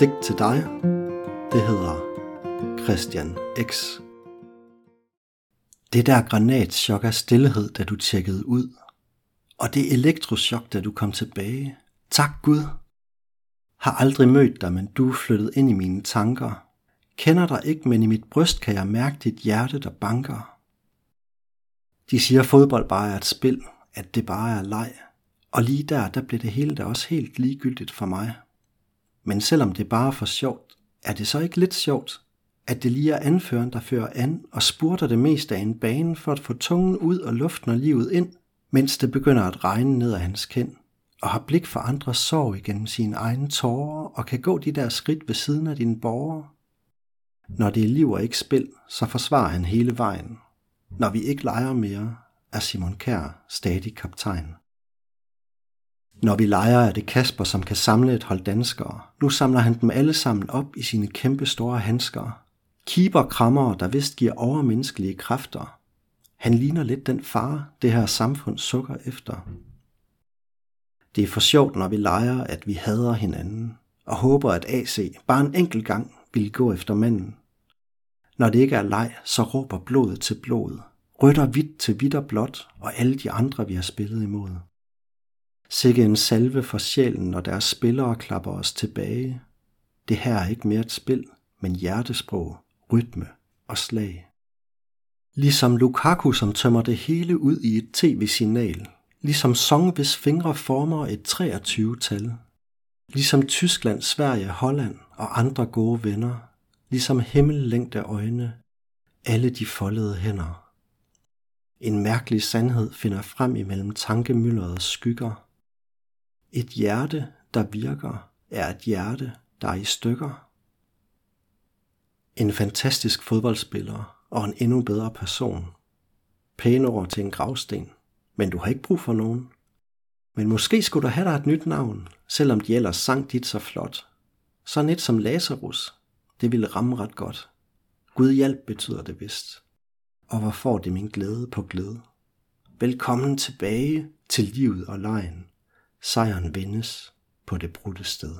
digt til dig. Det hedder Christian X. Det der granatschok af stillhed, da du tjekkede ud. Og det elektroschok, da du kom tilbage. Tak Gud. Har aldrig mødt dig, men du er flyttet ind i mine tanker. Kender dig ikke, men i mit bryst kan jeg mærke dit hjerte, der banker. De siger, at fodbold bare er et spil, at det bare er leg. Og lige der, der blev det hele da også helt ligegyldigt for mig. Men selvom det bare er for sjovt, er det så ikke lidt sjovt, at det lige er anføren, der fører an og spurter det meste af en bane for at få tungen ud og luften og livet ind, mens det begynder at regne ned af hans kind, og har blik for andres sorg igennem sine egne tårer og kan gå de der skridt ved siden af dine borgere. Når det er liv og ikke spil, så forsvarer han hele vejen. Når vi ikke leger mere, er Simon Kær stadig kaptajn. Når vi leger, er det Kasper, som kan samle et hold danskere. Nu samler han dem alle sammen op i sine kæmpe store handsker. Keeper krammer, der vist giver overmenneskelige kræfter. Han ligner lidt den far, det her samfund sukker efter. Det er for sjovt, når vi leger, at vi hader hinanden, og håber, at AC bare en enkelt gang vil gå efter manden. Når det ikke er leg, så råber blodet til blod, rytter hvidt til hvidt og blåt, og alle de andre, vi har spillet imod. Sikke en salve for sjælen, når deres spillere klapper os tilbage. Det her er ikke mere et spil, men hjertesprog, rytme og slag. Ligesom Lukaku, som tømmer det hele ud i et tv-signal. Ligesom Song, hvis fingre former et 23-tal. Ligesom Tyskland, Sverige, Holland og andre gode venner. Ligesom himmellængde øjne. Alle de foldede hænder. En mærkelig sandhed finder frem imellem tankemylderets skygger. Et hjerte, der virker, er et hjerte, der er i stykker. En fantastisk fodboldspiller og en endnu bedre person. Pæne ord til en gravsten, men du har ikke brug for nogen. Men måske skulle du have dig et nyt navn, selvom de ellers sang dit så flot. Sådan et som Lazarus, det ville ramme ret godt. Gud hjælp betyder det vist. Og hvor får det min glæde på glæde. Velkommen tilbage til livet og lejen. Sejren vindes på det brudte sted.